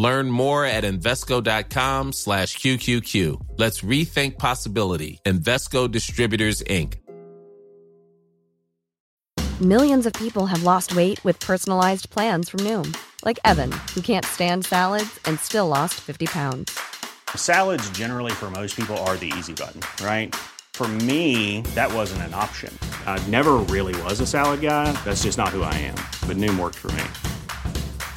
Learn more at Invesco.com slash QQQ. Let's rethink possibility. Invesco Distributors, Inc. Millions of people have lost weight with personalized plans from Noom, like Evan, who can't stand salads and still lost 50 pounds. Salads, generally, for most people, are the easy button, right? For me, that wasn't an option. I never really was a salad guy. That's just not who I am. But Noom worked for me.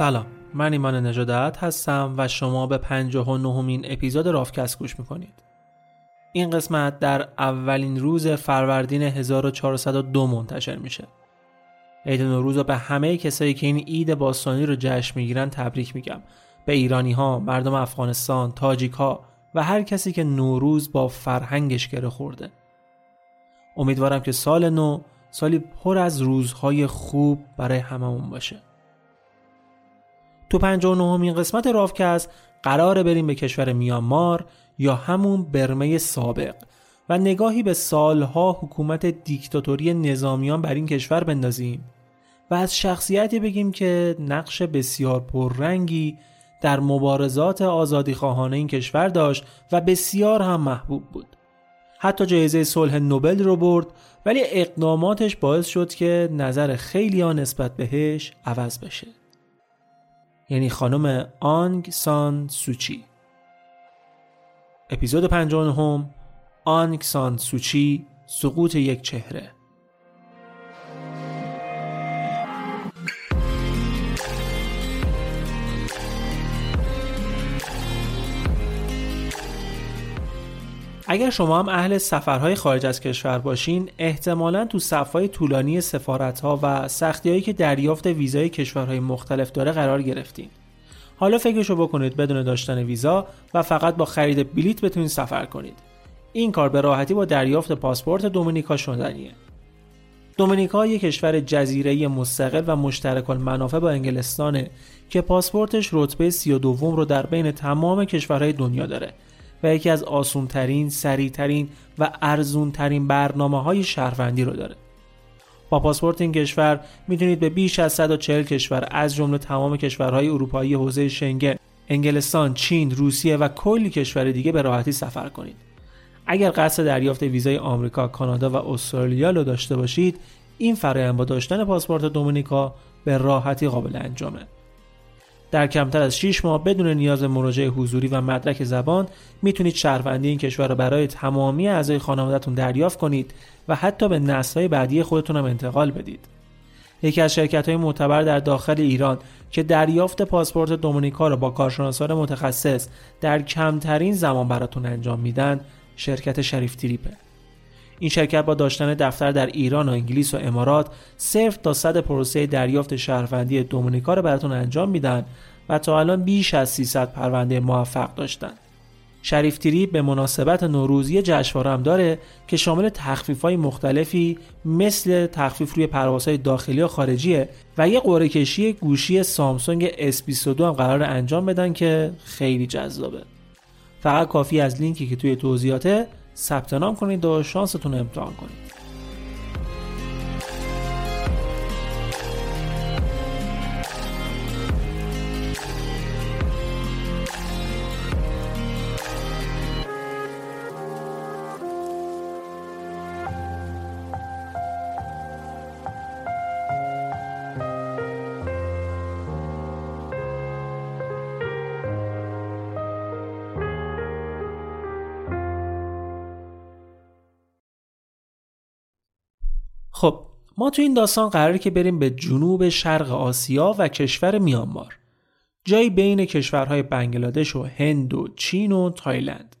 سلام. من ایمان نجادت هستم و شما به پنجاه و نهمین اپیزود رافکست گوش می‌کنید. این قسمت در اولین روز فروردین 1402 منتشر میشه. عید نوروز رو به همه کسایی که این عید باستانی رو جشن می‌گیرن تبریک میگم. به ایرانی ها، مردم افغانستان، تاجیک ها و هر کسی که نوروز با فرهنگش گره خورده. امیدوارم که سال نو سالی پر از روزهای خوب برای هممون باشه. تو 59 قسمت رافکست قراره بریم به کشور میانمار یا همون برمه سابق و نگاهی به سالها حکومت دیکتاتوری نظامیان بر این کشور بندازیم و از شخصیتی بگیم که نقش بسیار پررنگی در مبارزات آزادی خواهانه این کشور داشت و بسیار هم محبوب بود. حتی جایزه صلح نوبل رو برد ولی اقداماتش باعث شد که نظر خیلی ها نسبت بهش عوض بشه. یعنی خانم آنگ سان سوچی اپیزود 59 آنگ سان سوچی سقوط یک چهره. اگر شما هم اهل سفرهای خارج از کشور باشین احتمالا تو صفهای طولانی سفارتها و سختیهایی که دریافت ویزای کشورهای مختلف داره قرار گرفتین. حالا فکرشو بکنید بدون داشتن ویزا و فقط با خرید بلیت بتونید سفر کنید. این کار به راحتی با دریافت پاسپورت دومینیکا شدنیه. دومینیکا یک کشور جزیره مستقل و مشترک المنافع با انگلستانه که پاسپورتش رتبه 32 رو در بین تمام کشورهای دنیا داره. و یکی از آسونترین، سریعترین و ارزونترین برنامه های شهروندی رو داره. با پاسپورت این کشور می‌تونید به بیش از 140 کشور از جمله تمام کشورهای اروپایی حوزه شنگن، انگلستان، چین، روسیه و کلی کشور دیگه به راحتی سفر کنید. اگر قصد دریافت ویزای آمریکا، کانادا و استرالیا رو داشته باشید این فرایند با داشتن پاسپورت دومینیکا به راحتی قابل انجامه در کمتر از 6 ماه بدون نیاز مراجعه حضوری و مدرک زبان می‌تونید شهروندی این کشور رو برای تمامی اعضای خانوادهتون دریافت کنید و حتی به نسل‌های بعدی خودتون هم انتقال بدید. یکی از شرکت های معتبر در داخل ایران که دریافت پاسپورت دومینیکا رو با کارشناسان متخصص در کمترین زمان براتون انجام میدن شرکت شریف تریپه. این شرکت با داشتن دفتر در ایران و انگلیس و امارات صرف تا صد پروسه دریافت شهروندی دومینیکا رو براتون انجام میدن و تا الان بیش از 300 پرونده موفق داشتن. شریف تیری به مناسبت نوروزی جشنواره هم داره که شامل تخفیف های مختلفی مثل تخفیف روی پروازهای داخلی و خارجیه و یه قرعه کشی گوشی سامسونگ S22 هم قرار انجام بدن که خیلی جذابه. فقط کافی از لینکی که توی توضیحاته ثبت نام کنید و شانستون امتحان کنید. خب ما تو این داستان قراره که بریم به جنوب شرق آسیا و کشور میانمار جایی بین کشورهای بنگلادش و هند و چین و تایلند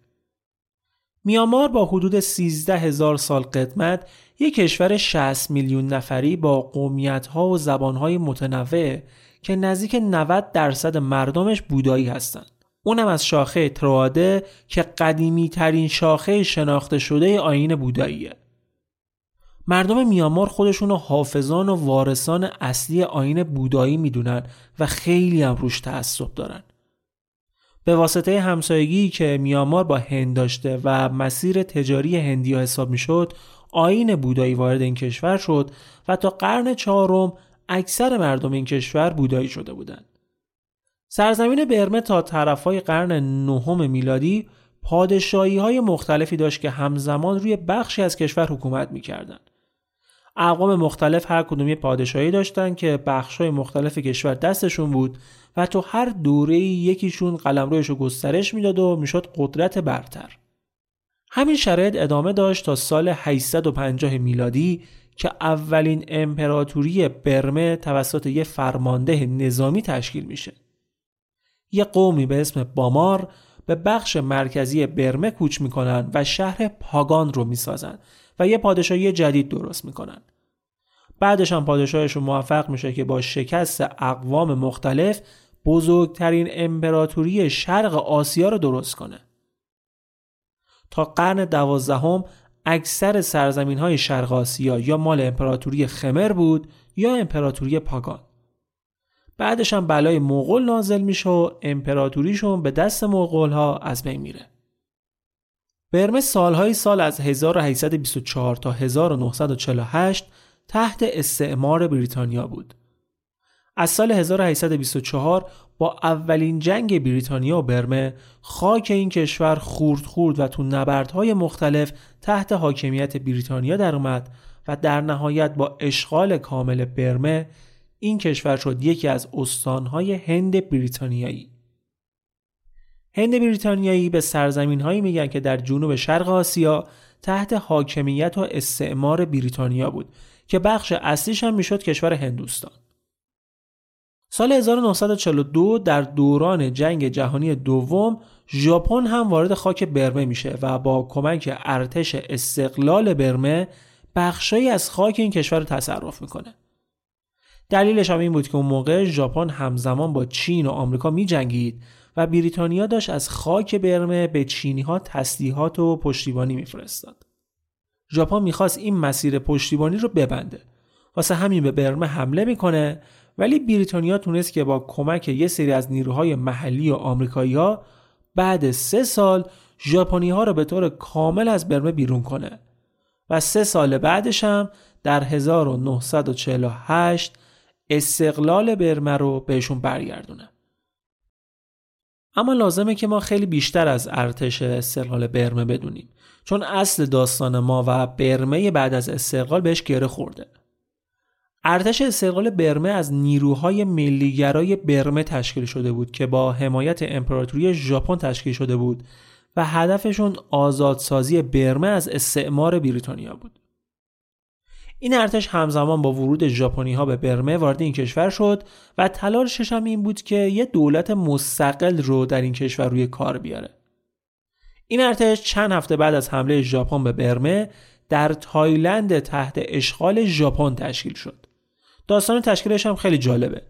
میانمار با حدود 13 هزار سال قدمت یک کشور 60 میلیون نفری با قومیت ها و زبان های متنوع که نزدیک 90 درصد مردمش بودایی هستند. اونم از شاخه ترواده که قدیمی ترین شاخه شناخته شده آین بوداییه. مردم میامار خودشون حافظان و وارثان اصلی آین بودایی می‌دونن و خیلی هم روش تعصب دارن. به واسطه همسایگی که میامار با هند داشته و مسیر تجاری هندی حساب می‌شد آین بودایی وارد این کشور شد و تا قرن چهارم اکثر مردم این کشور بودایی شده بودند. سرزمین برمه تا طرفای قرن نهم میلادی پادشاهی های مختلفی داشت که همزمان روی بخشی از کشور حکومت می‌کردند. اقوام مختلف هر کدوم یه پادشاهی داشتن که بخشای مختلف کشور دستشون بود و تو هر دوره یکیشون قلمرویش رو گسترش می‌داد و می‌شد قدرت برتر. همین شرایط ادامه داشت تا سال 850 میلادی که اولین امپراتوری برمه توسط یه فرمانده نظامی تشکیل میشه. یه قومی به اسم بامار به بخش مرکزی برمه کوچ می‌کنن و شهر پاگان رو می‌سازن و یه پادشاهی جدید درست می‌کنن. بعدش هم پادشاهشون موفق میشه که با شکست اقوام مختلف بزرگترین امپراتوری شرق آسیا رو درست کنه. تا قرن دوازدهم اکثر سرزمین های شرق آسیا یا مال امپراتوری خمر بود یا امپراتوری پاگان. بعدش هم بلای مغول نازل میشه و امپراتوریشون به دست مغول ها از بین میره. برمه سالهای سال از 1824 تا 1948 تحت استعمار بریتانیا بود. از سال 1824 با اولین جنگ بریتانیا و برمه خاک این کشور خورد خورد و تو نبردهای مختلف تحت حاکمیت بریتانیا در اومد و در نهایت با اشغال کامل برمه این کشور شد یکی از استانهای هند بریتانیایی. هند بریتانیایی به سرزمین هایی میگن که در جنوب شرق آسیا تحت حاکمیت و استعمار بریتانیا بود که بخش اصلیش هم می‌شد کشور هندوستان. سال 1942 در دوران جنگ جهانی دوم ژاپن هم وارد خاک برمه میشه و با کمک ارتش استقلال برمه بخشایی از خاک این کشور رو تصرف می‌کنه. دلیلش هم این بود که اون موقع ژاپن همزمان با چین و آمریکا می جنگید و بریتانیا داشت از خاک برمه به چینی ها تسلیحات و پشتیبانی میفرستاد. ژاپن می‌خواست این مسیر پشتیبانی رو ببنده. واسه همین به برمه حمله می‌کنه ولی بریتانیا تونست که با کمک یه سری از نیروهای محلی و آمریکایی ها بعد سه سال ژاپنی ها رو به طور کامل از برمه بیرون کنه و سه سال بعدش هم در 1948 استقلال برمه رو بهشون برگردونه. اما لازمه که ما خیلی بیشتر از ارتش استقلال برمه بدونیم چون اصل داستان ما و برمه بعد از استقلال بهش گره خورده ارتش استقلال برمه از نیروهای ملیگرای برمه تشکیل شده بود که با حمایت امپراتوری ژاپن تشکیل شده بود و هدفشون آزادسازی برمه از استعمار بریتانیا بود. این ارتش همزمان با ورود ژاپنی ها به برمه وارد این کشور شد و تلاشش هم این بود که یه دولت مستقل رو در این کشور روی کار بیاره. این ارتش چند هفته بعد از حمله ژاپن به برمه در تایلند تحت اشغال ژاپن تشکیل شد. داستان تشکیلش هم خیلی جالبه.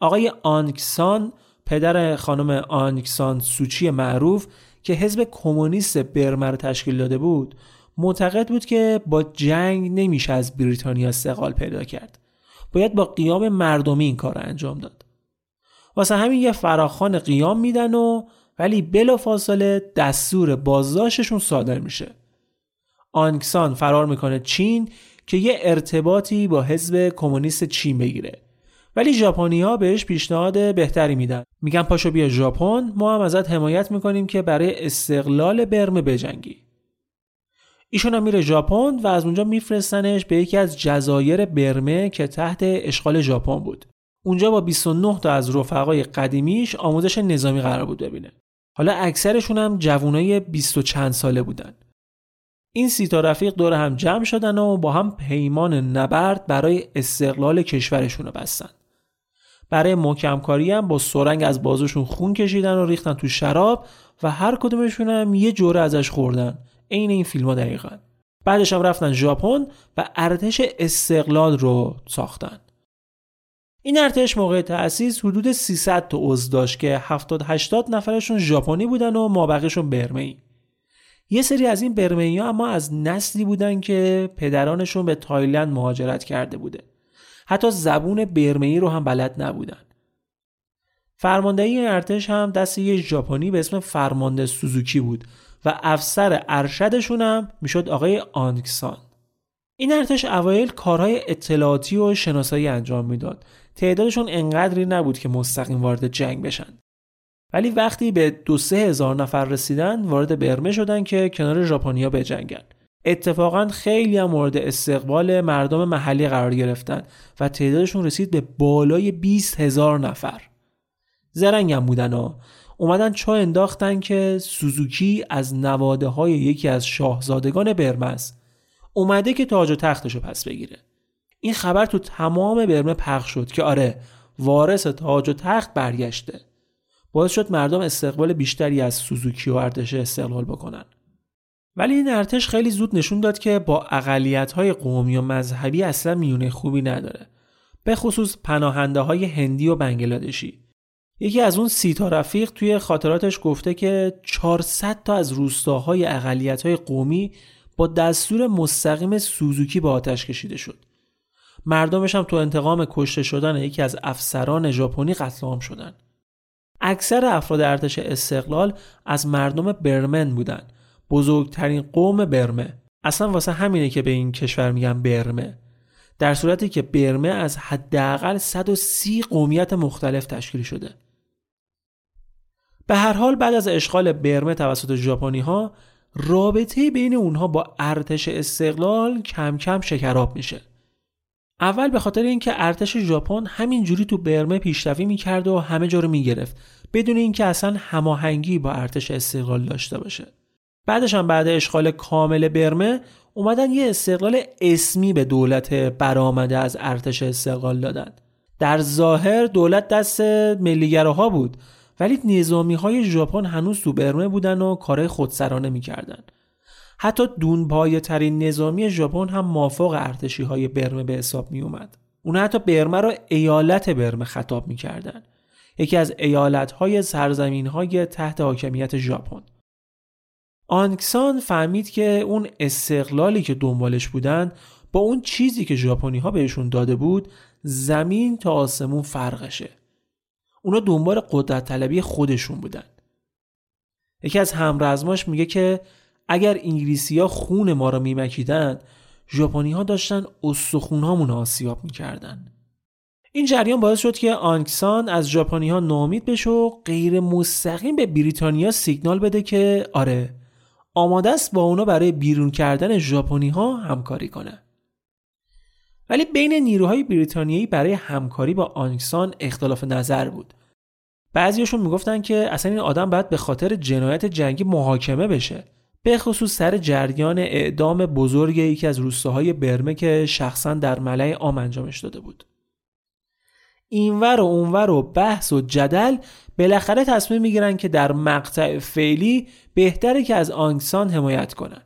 آقای آنکسان پدر خانم آنکسان سوچی معروف که حزب کمونیست برمه رو تشکیل داده بود معتقد بود که با جنگ نمیشه از بریتانیا استقلال پیدا کرد. باید با قیام مردمی این کار انجام داد. واسه همین یه فراخان قیام میدن و ولی بلا فاصله دستور بازداشتشون صادر میشه. آنکسان فرار می‌کنه چین که یه ارتباطی با حزب کمونیست چین بگیره. ولی ژاپنی ها بهش پیشنهاد بهتری میدن. میگن پاشو بیا ژاپن ما هم ازت حمایت می‌کنیم که برای استقلال برمه بجنگی. ایشون هم میره ژاپن و از اونجا میفرستنش به یکی از جزایر برمه که تحت اشغال ژاپن بود. اونجا با 29 تا از رفقای قدیمیش آموزش نظامی قرار بود ببینه. حالا اکثرشون هم جوانای 20 و چند ساله بودن. این سی تا رفیق دور هم جمع شدن و با هم پیمان نبرد برای استقلال کشورشون رو بستن. برای محکم کاری هم با سرنگ از بازوشون خون کشیدن و ریختن تو شراب و هر کدومشون هم یه جوره ازش خوردن. عین این فیلم ها دقیقا. بعدش هم رفتن ژاپن و ارتش استقلال رو ساختن. این ارتش موقع تأسیس حدود 300 تا عضو داشت که 70 80 نفرشون ژاپنی بودن و مابقیشون برمه‌ای یه سری از این برمه‌ای ها اما از نسلی بودن که پدرانشون به تایلند مهاجرت کرده بوده. حتی زبون برمه‌ای رو هم بلد نبودن. فرماندهی ارتش هم دست یه ژاپنی به اسم فرمانده سوزوکی بود و افسر ارشدشون هم می‌شد آقای آنکسان. این ارتش اوایل کارهای اطلاعاتی و شناسایی انجام می‌داد. تعدادشون انقدری نبود که مستقیم وارد جنگ بشن. ولی وقتی به دو سه هزار نفر رسیدن وارد برمه شدن که کنار ژاپنیا بجنگن. اتفاقا خیلی هم مورد استقبال مردم محلی قرار گرفتن و تعدادشون رسید به بالای 20 هزار نفر. زرنگ هم بودن ها اومدن چا انداختن که سوزوکی از نواده های یکی از شاهزادگان است. اومده که تاج و تختشو پس بگیره. این خبر تو تمام برمه پخش شد که آره وارث تاج و تخت برگشته. باعث شد مردم استقبال بیشتری از سوزوکی و ارتش استقلال بکنن. ولی این ارتش خیلی زود نشون داد که با اقلیت های قومی و مذهبی اصلا میونه خوبی نداره. به خصوص پناهنده های هندی و بنگلادشی. یکی از اون سی تا رفیق توی خاطراتش گفته که 400 تا از روستاهای اقلیت های قومی با دستور مستقیم سوزوکی به آتش کشیده شد. مردمش هم تو انتقام کشته شدن یکی از افسران ژاپنی قتل عام شدن. اکثر افراد ارتش استقلال از مردم برمن بودن. بزرگترین قوم برمه. اصلا واسه همینه که به این کشور میگن برمه. در صورتی که برمه از حداقل 130 قومیت مختلف تشکیل شده. به هر حال بعد از اشغال برمه توسط ژاپنی ها رابطه بین اونها با ارتش استقلال کم کم شکراب میشه. اول به خاطر اینکه ارتش ژاپن همینجوری تو برمه پیشروی می‌کرد و همه جا رو می‌گرفت بدون اینکه اصلا هماهنگی با ارتش استقلال داشته باشه. بعدش هم بعد اشغال کامل برمه اومدن یه استقلال اسمی به دولت برآمده از ارتش استقلال دادن. در ظاهر دولت دست ملیگراها بود. ولی نظامی های ژاپن هنوز تو برمه بودن و کارهای خودسرانه می‌کردن حتی دونپایه ترین نظامی ژاپن هم مافوق ارتشی های برمه به حساب می اومد. اون حتی برمه را ایالت برمه خطاب می‌کردن. یکی از ایالت های سرزمین های تحت حاکمیت ژاپن. آنکسان فهمید که اون استقلالی که دنبالش بودن با اون چیزی که ژاپنی ها بهشون داده بود زمین تا آسمون فرقشه. اونا دنبال قدرت طلبی خودشون بودن. یکی از همرزماش میگه که اگر انگلیسی ها خون ما رو میمکیدن ژاپنی ها داشتن استخون هامون آسیاب می‌کردن این جریان باعث شد که آنکسان از ژاپنی ها ناامید بشه و غیر مستقیم به بریتانیا سیگنال بده که آره آماده است با اونا برای بیرون کردن ژاپنی ها همکاری کنه. ولی بین نیروهای بریتانیایی برای همکاری با آنکسان اختلاف نظر بود. بعضیاشون می‌گفتن که اصلا این آدم باید به خاطر جنایت جنگی محاکمه بشه. به خصوص سر جریان اعدام بزرگ یکی از روستاهای برمه که شخصا در ملع عام انجامش داده بود. اینور و اونور و بحث و جدل بالاخره تصمیم می‌گیرن که در مقطع فعلی بهتره که از آنگسان حمایت کنن.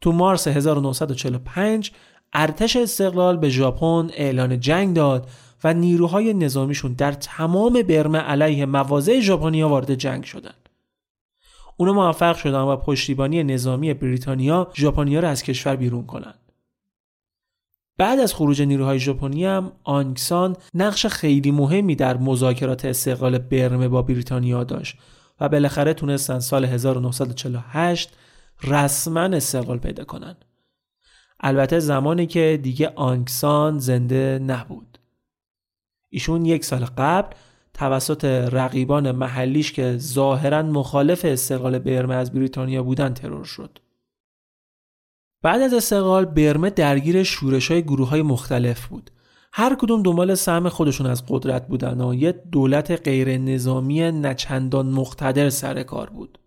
تو مارس 1945 ارتش استقلال به ژاپن اعلان جنگ داد و نیروهای نظامیشون در تمام برمه علیه مواضع ژاپنیا وارد جنگ شدند. اونا موفق شدن و پشتیبانی نظامی بریتانیا ژاپنیا را از کشور بیرون کنند. بعد از خروج نیروهای ژاپنی هم آنگسان نقش خیلی مهمی در مذاکرات استقلال برمه با بریتانیا داشت و بالاخره تونستن سال 1948 رسما استقلال پیدا کنن. البته زمانی که دیگه آنگسان زنده نبود. ایشون یک سال قبل توسط رقیبان محلیش که ظاهرا مخالف استقلال برمه از بریتانیا بودن ترور شد. بعد از استقلال برمه درگیر شورش های گروه های مختلف بود. هر کدوم دنبال سهم خودشون از قدرت بودن و یه دولت غیر نظامی نچندان مقتدر سر کار بود.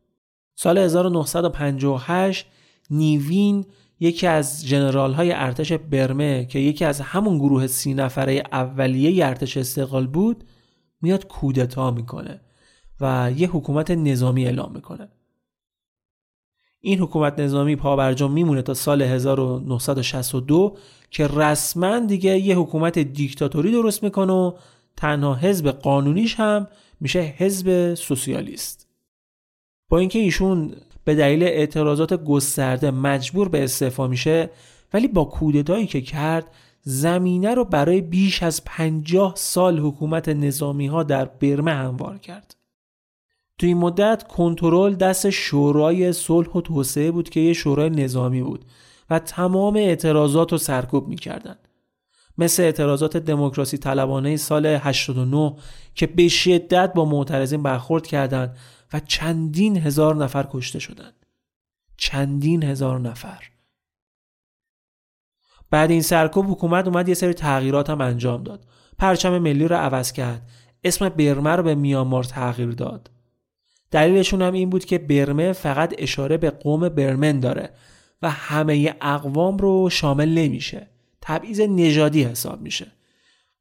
سال 1958 نیوین یکی از جنرال های ارتش برمه که یکی از همون گروه سی نفره اولیه ارتش استقلال بود میاد کودتا می‌کنه و یه حکومت نظامی اعلام می‌کنه. این حکومت نظامی پابرجا میمونه تا سال 1962 که رسما دیگه یه حکومت دیکتاتوری درست می‌کنه و تنها حزب قانونیش هم میشه حزب سوسیالیست با اینکه ایشون به دلیل اعتراضات گسترده مجبور به استعفا میشه ولی با کودتایی که کرد زمینه رو برای بیش از پنجاه سال حکومت نظامی ها در برمه هموار کرد. تو این مدت کنترل دست شورای صلح و توسعه بود که یه شورای نظامی بود و تمام اعتراضات رو سرکوب می‌کردن. مثل اعتراضات دموکراسی طلبانه سال 89 که به شدت با معترضین برخورد کردند و چندین هزار نفر کشته شدند. چندین هزار نفر. بعد این سرکوب حکومت اومد یه سری تغییرات هم انجام داد. پرچم ملی رو عوض کرد. اسم برمه رو به میامار تغییر داد. دلیلشون هم این بود که برمه فقط اشاره به قوم برمن داره و همه اقوام رو شامل نمیشه. تبعیض نژادی حساب میشه.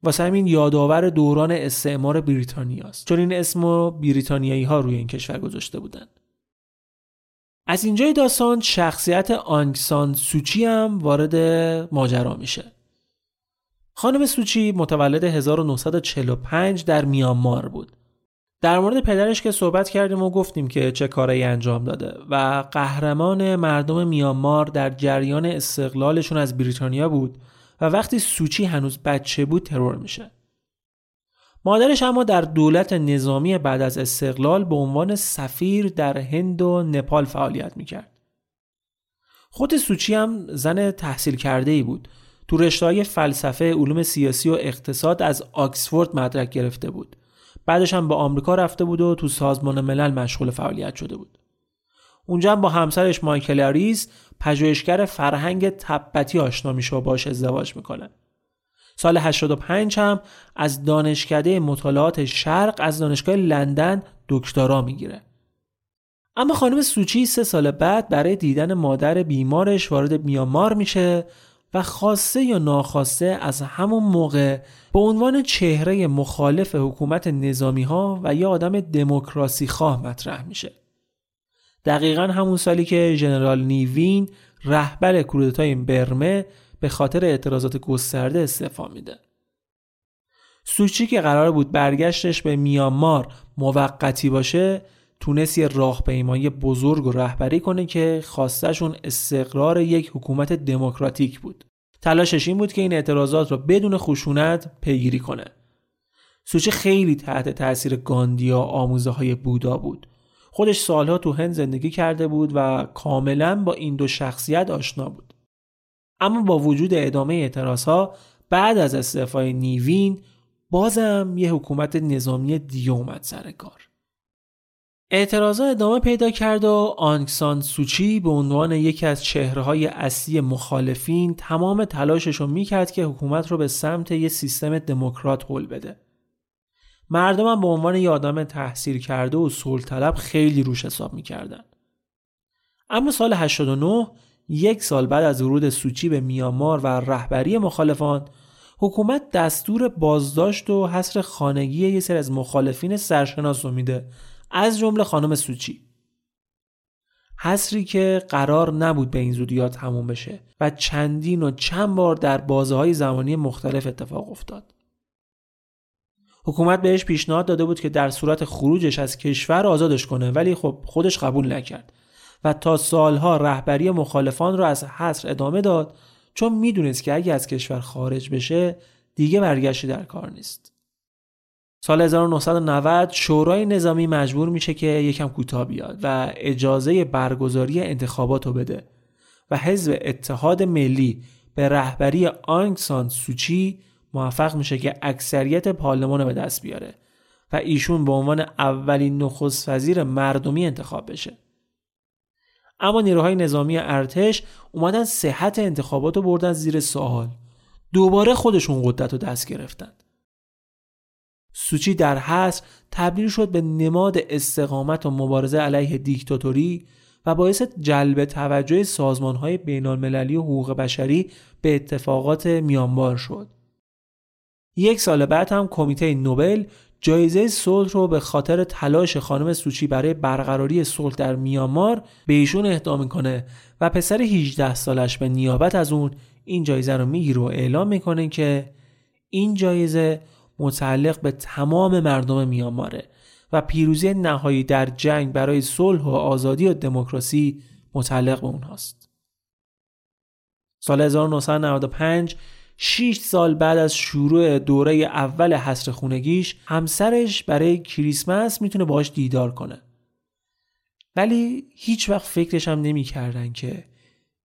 واسه همین یادآور دوران استعمار بریتانیاست چون این اسم رو بریتانیایی ها روی این کشور گذاشته بودن. از اینجای داستان شخصیت آنگسان سوچی هم وارد ماجرا میشه. خانم سوچی متولد 1945 در میانمار بود. در مورد پدرش که صحبت کردیم و گفتیم که چه کارایی انجام داده و قهرمان مردم میانمار در جریان استقلالشون از بریتانیا بود و وقتی سوچی هنوز بچه بود ترور میشه. مادرش اما در دولت نظامی بعد از استقلال به عنوان سفیر در هند و نپال فعالیت می‌کرد. خود سوچی هم زن تحصیل کرده ای بود. تو رشته فلسفه، علوم سیاسی و اقتصاد از آکسفورد مدرک گرفته بود. بعدش هم به آمریکا رفته بود و تو سازمان ملل مشغول فعالیت شده بود اونجا هم با همسرش مایکل آریز پژوهشگر فرهنگ تبتی آشنا میشه و باش ازدواج می‌کنه سال 85 هم از دانشکده مطالعات شرق از دانشگاه لندن دکترا می‌گیره اما خانم سوچی سه سال بعد برای دیدن مادر بیمارش وارد میامار میشه و خواسته یا ناخواسته از همون موقع به عنوان چهره مخالف حکومت نظامی ها و یا آدم دموکراسی خواه مطرح میشه. دقیقا همون سالی که ژنرال نیوین رهبر کودتای برمه به خاطر اعتراضات گسترده استعفا میده. سوچی که قرار بود برگشتش به میانمار موقتی باشه تونست یه راهپیمایی بزرگ و رهبری کنه که خواستشون استقرار یک حکومت دموکراتیک بود. تلاشش این بود که این اعتراضات را بدون خشونت پیگیری کنه. سوچه خیلی تحت تاثیر گاندیا آموزه های بودا بود. خودش سالها تو هند زندگی کرده بود و کاملا با این دو شخصیت آشنا بود. اما با وجود ادامه اعتراض ها بعد از استعفای نیوین بازم یه حکومت نظامی دیگه اومد سر کار اعتراضا ادامه پیدا کرد و آنکسان سوچی به عنوان یکی از چهرههای اصلی مخالفین تمام تلاشش رو می‌کرد که حکومت رو به سمت یه سیستم دموکرات هل بده. مردم هم به عنوان یه آدم تحصیل کرده و صلح خیلی روش حساب می‌کردن. اما سال 89 یک سال بعد از ورود سوچی به میامار و رهبری مخالفان حکومت دستور بازداشت و حصر خانگی یه سری از مخالفین سرشناس رو میده از جمله خانم سوچی حسری که قرار نبود به این زودی تموم بشه و چندین و چند بار در بازه های زمانی مختلف اتفاق افتاد. حکومت بهش پیشنهاد داده بود که در صورت خروجش از کشور آزادش کنه ولی خب خودش قبول نکرد و تا سالها رهبری مخالفان را از حصر ادامه داد چون می‌دونست که اگه از کشور خارج بشه دیگه برگشتی در کار نیست. سال 1990 شورای نظامی مجبور میشه که یکم کوتاه بیاد و اجازه برگزاری انتخابات بده و حزب اتحاد ملی به رهبری آنگسان سوچی موفق میشه که اکثریت پارلمان رو به دست بیاره و ایشون به عنوان اولین نخست وزیر مردمی انتخاب بشه. اما نیروهای نظامی ارتش اومدن صحت انتخابات رو بردن زیر سوال. دوباره خودشون قدرت رو دست گرفتن. سوچی در حصر تبدیل شد به نماد استقامت و مبارزه علیه دیکتاتوری و باعث جلب توجه سازمان های بین المللی و حقوق بشری به اتفاقات میانمار شد. یک سال بعد هم کمیته نوبل جایزه صلح رو به خاطر تلاش خانم سوچی برای برقراری صلح در میانمار به ایشون اهدا می‌کنه و پسر 18 سالش به نیابت از اون این جایزه رو می‌گیره و اعلام می‌کنه که این جایزه متعلق به تمام مردم میانماره و پیروزی نهایی در جنگ برای صلح و آزادی و دموکراسی متعلق به اونهاست. سال 1995 6 سال بعد از شروع دوره اول حصر خونگیش همسرش برای کریسمس می‌تونه باش دیدار کنه. ولی هیچ وقت فکرش هم نمی‌کردن که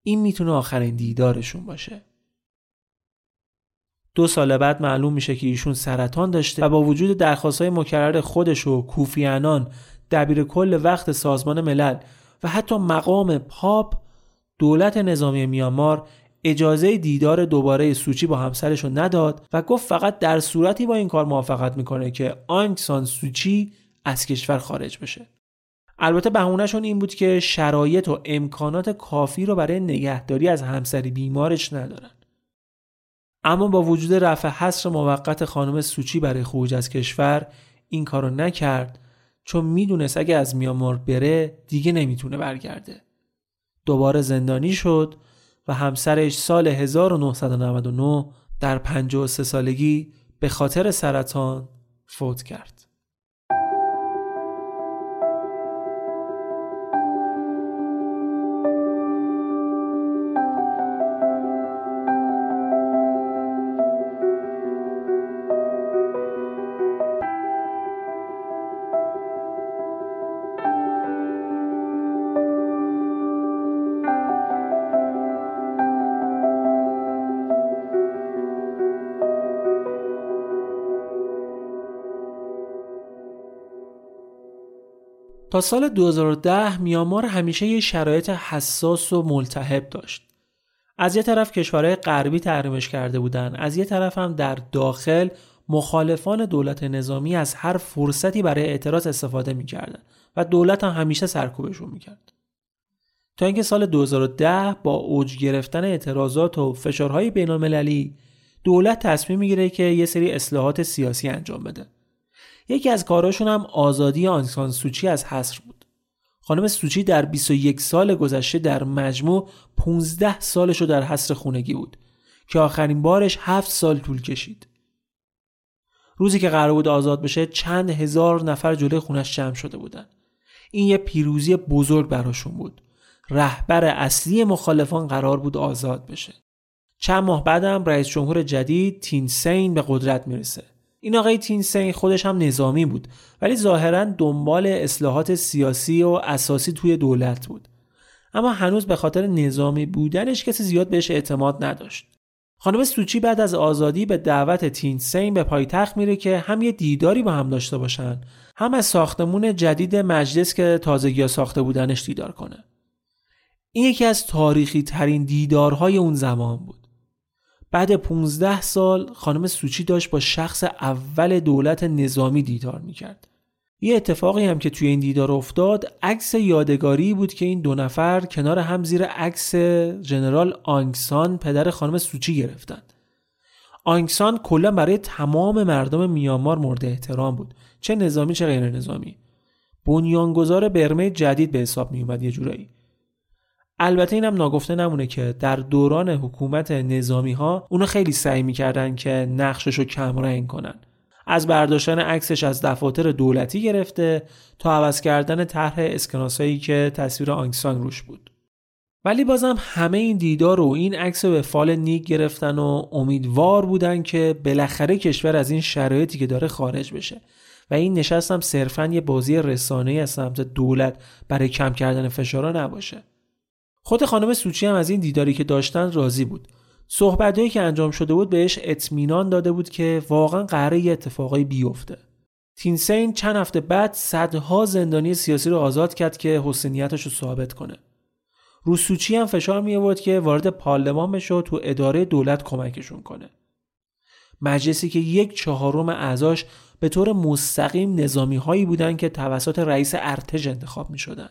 این می‌تونه آخرین دیدارشون باشه. دو سال بعد معلوم میشه که ایشون سرطان داشته و با وجود درخواست های مکرر خودش و کوفیانان دبیر کل وقت سازمان ملل و حتی مقام پاپ دولت نظامی میانمار اجازه دیدار دوباره سوچی با همسرش رو نداد و گفت فقط در صورتی با این کار موافقت می‌کنه که آنگ سان سوچی از کشور خارج بشه. البته بهونهشون این بود که شرایط و امکانات کافی رو برای نگهداری از همسری بیمارش ندارن. اما با وجود رفع حصر موقت خانم سوچی برای خروج از کشور این کارو نکرد چون می‌دونست اگه از میامار بره دیگه نمی‌تونه برگرده. دوباره زندانی شد و همسرش سال 1999 در 53 سالگی به خاطر سرطان فوت کرد. سال 2010 میامار همیشه یه شرایط حساس و ملتهب داشت. از یه طرف کشورهای غربی تحریمش کرده بودن، از یه طرف هم در داخل مخالفان دولت نظامی از هر فرصتی برای اعتراض استفاده می‌کردن و دولت هم همیشه سرکوبشون می‌کرد. تا اینکه سال 2010 با اوج گرفتن اعتراضات و فشارهای بین المللی دولت تصمیم می‌گیره که یه سری اصلاحات سیاسی انجام بده. یکی از کاراشون هم آزادی آنسان سوچی از حصر بود. خانم سوچی در 21 سال گذشته در مجموع 15 سالش رو در حصر خونگی بود که آخرین بارش 7 سال طول کشید. روزی که قرار بود آزاد بشه چند هزار نفر جلوی خونش جمع شده بودن. این یه پیروزی بزرگ براشون بود. رهبر اصلی مخالفان قرار بود آزاد بشه. چند ماه بعدم رئیس جمهور جدید تین سین به قدرت می‌رسه. این آقای تینسین خودش هم نظامی بود ولی ظاهرا دنبال اصلاحات سیاسی و اساسی توی دولت بود. اما هنوز به خاطر نظامی بودنش کسی زیاد بهش اعتماد نداشت. خانم سوچی بعد از آزادی به دعوت تین سین به پایتخت میره که هم یه دیداری با هم داشته باشن هم از ساختمون جدید مجلس که تازگی ساخته بودنش دیدار کنه. این یکی از تاریخی ترین دیدارهای اون زمان بود. بعد 15 سال خانم سوچی داشت با شخص اول دولت نظامی دیدار می‌کرد. یه اتفاقی هم که توی این دیدار افتاد عکس یادگاری بود که این دو نفر کنار هم زیر عکس ژنرال آنگسان پدر خانم سوچی گرفتن. آنگسان کلا برای تمام مردم میانمار مورد احترام بود. چه نظامی چه غیر نظامی بنیانگذار برمه جدید به حساب می اومد یه جورایی. البته اینم ناگفته نمونه که در دوران حکومت نظامی ها اونو خیلی سعی می‌کردن که نقشش رو کم رنگ کنن. از برداشتن عکسش از دفاتر دولتی گرفته تا عوض کردن طرح اسکناسایی که تصویر آنگسان روش بود. ولی بازم همه این دیدار و این عکس به فال نیک گرفتن و امیدوار بودن که بالاخره کشور از این شرایطی که داره خارج بشه. و این نشست هم صرفا یه بازی رسانه از سمت دولت برای کم کردن فشارا نباشه. خود خانم سوچی هم از این دیداری که داشتن راضی بود. صحبتهایی که انجام شده بود بهش اطمینان داده بود که واقعا قراره یه اتفاقایی بیفته. تینسین چند هفته بعد صدها زندانی سیاسی رو آزاد کرد که حسنیتش رو ثابت کنه. روسوچی هم فشار می آورد که وارد پارلمان بشه و تو اداره دولت کمکشون کنه. مجلسی که یک چهارم اعضاش به طور مستقیم نظامی هایی بودن که توسط رئیس ارتش انتخاب می شدن.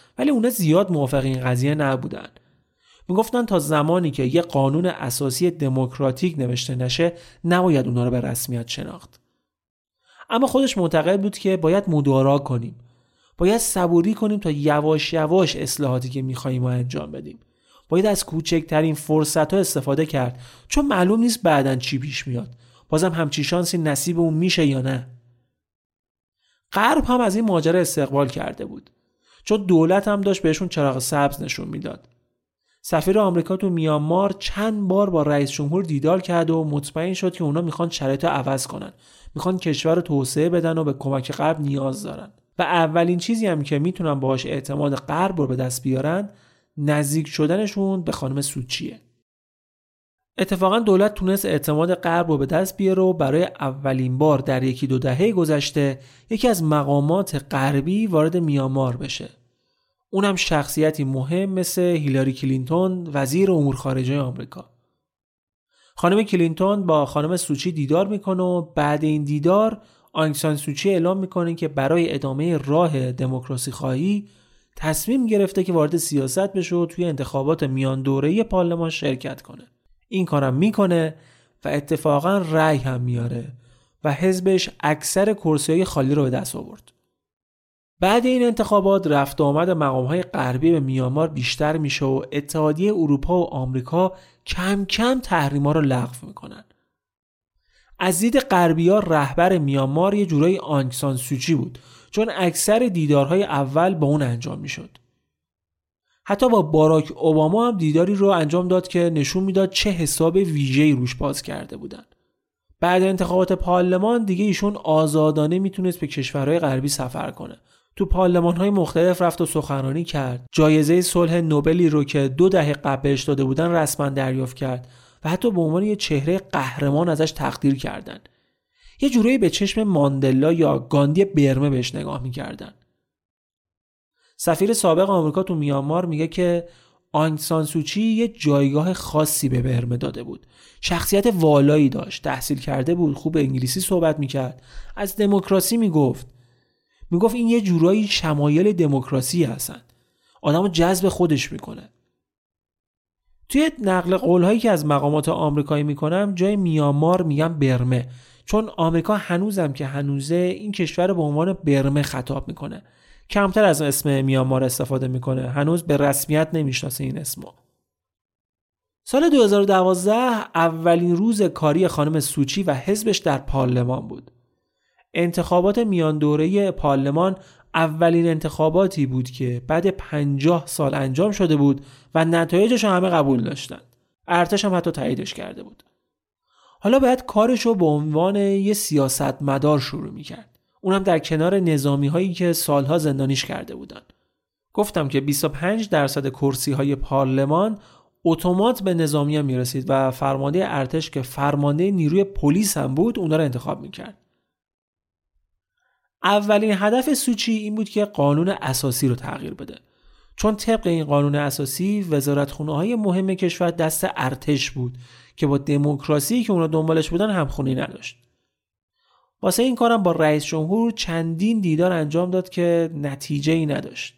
ولی اونا زیاد موافق این قضیه نبودن. می‌گفتن تا زمانی که یه قانون اساسی دموکراتیک نوشته نشه نباید اونا رو به رسمیت شناخت. اما خودش معتقد بود که باید مدارا کنیم. باید صبوری کنیم تا یواش یواش اصلاحاتی که میخواییم رو انجام بدیم. باید از کوچکترین فرصت ها استفاده کرد. چون معلوم نیست بعدا چی پیش میاد. بازم همچی شانسی نصیب اون میشه یا نه. غرب هم از این ماجرا استقبال کرده بود. چون دولت هم داشت بهشون چراغ سبز نشون می‌داد. سفیر آمریکا تو میانمار چند بار با رئیس جمهور دیدار کرد و مطمئن شد که اونا می‌خوان شرایط عوض کنن. می‌خوان کشور رو توسعه بدن و به کمک غرب نیاز دارن. و اولین چیزی هم که می‌تونن باهاش اعتماد غرب رو به دست بیارن نزدیک شدنشون به خانم سوچیه. اتفاقا دولت تونست اعتماد غرب رو به دست بیاره و برای اولین بار در یکی دو دهه گذشته یکی از مقامات غربی وارد میامار بشه. اونم شخصیتی مهم مثل هیلاری کلینتون وزیر امور خارجه آمریکا. خانم کلینتون با خانم سوچی دیدار می‌کنه و بعد این دیدار آنگسان سوچی اعلام می‌کنه که برای ادامه راه دموکراسی خواهی تصمیم گرفته که وارد سیاست بشه و توی انتخابات میان دوره پارلمان شرکت کنه. این کارم می‌کنه و اتفاقا رأی هم میاره و حزبش اکثر کرسی خالی رو به دست آورد. بعد این انتخابات رفت آمد مقام های غربی به میامار بیشتر میشه و اتحادیه اروپا و آمریکا کم کم تحریما رو لغو می‌کنن. از دید غربی ها رهبر میامار یه جورایی آنگسان سوچی بود چون اکثر دیدارهای اول با اون انجام می‌شد. حتی با باراک اوباما هم دیداری رو انجام داد که نشون می‌داد چه حساب ویژه‌ای روش باز کرده بودن. بعد انتخابات پارلمان دیگه ایشون آزادانه می‌تونست به کشورهای غربی سفر کنه. تو پارلمان های مختلف رفت و سخنرانی کرد. جایزه صلح نوبلی رو که دو دهه قبل بهش داده بودن رسما دریافت کرد و حتی به عنوان یه چهره قهرمان ازش تقدیر کردند. یه جورایی به چشم ماندلا یا گاندی برمه بهش نگاه می‌کردن سفیر سابق آمریکا تو میانمار میگه که آنگ سانسوچی یه جایگاه خاصی به برمه داده بود. شخصیت والایی داشت تحصیل کرده بود خوب انگلیسی صحبت می‌کرد. از دموکراسی می‌گفت. می‌گفت این یه جورایی شمایل دموکراسی هستن. آدمو جذب خودش می‌کنه. توی نقل قولهایی که از مقامات آمریکایی می‌کنم جای میامار میگم برمه. چون آمریکا هنوزم که هنوزه این کشور به عنوان برمه خطاب می‌کنه. کمتر از اسم میامار استفاده می‌کنه هنوز به رسمیت نمی‌شناسه این اسمو سال 2012 اولین روز کاری خانم سوچی و حزبش در پارلمان بود انتخابات میان دوره پارلمان اولین انتخاباتی بود که بعد پنجاه سال انجام شده بود و نتایجش همه قبول داشتند. ارتش هم حتی تاییدش کرده بود. حالا باید کارش رو به عنوان یه سیاست مدار شروع می‌کرد. اونم در کنار نظامی هایی که سالها زندانیش کرده بودن. گفتم که 25 درصد کرسی های پارلمان اتومات به نظامی هم می‌رسید و فرمانده ارتش که فرمانده نیروی پلیس هم بود اونا رو انتخاب می‌کرد. اولین هدف سوچی این بود که قانون اساسی رو تغییر بده چون طبق این قانون اساسی وزارتخونه های مهم کشور دست ارتش بود که با دموکراسی که اونا دنبالش بودن همخونی نداشت واسه این کارم با رئیس جمهور چندین دیدار انجام داد که نتیجه ای نداشت.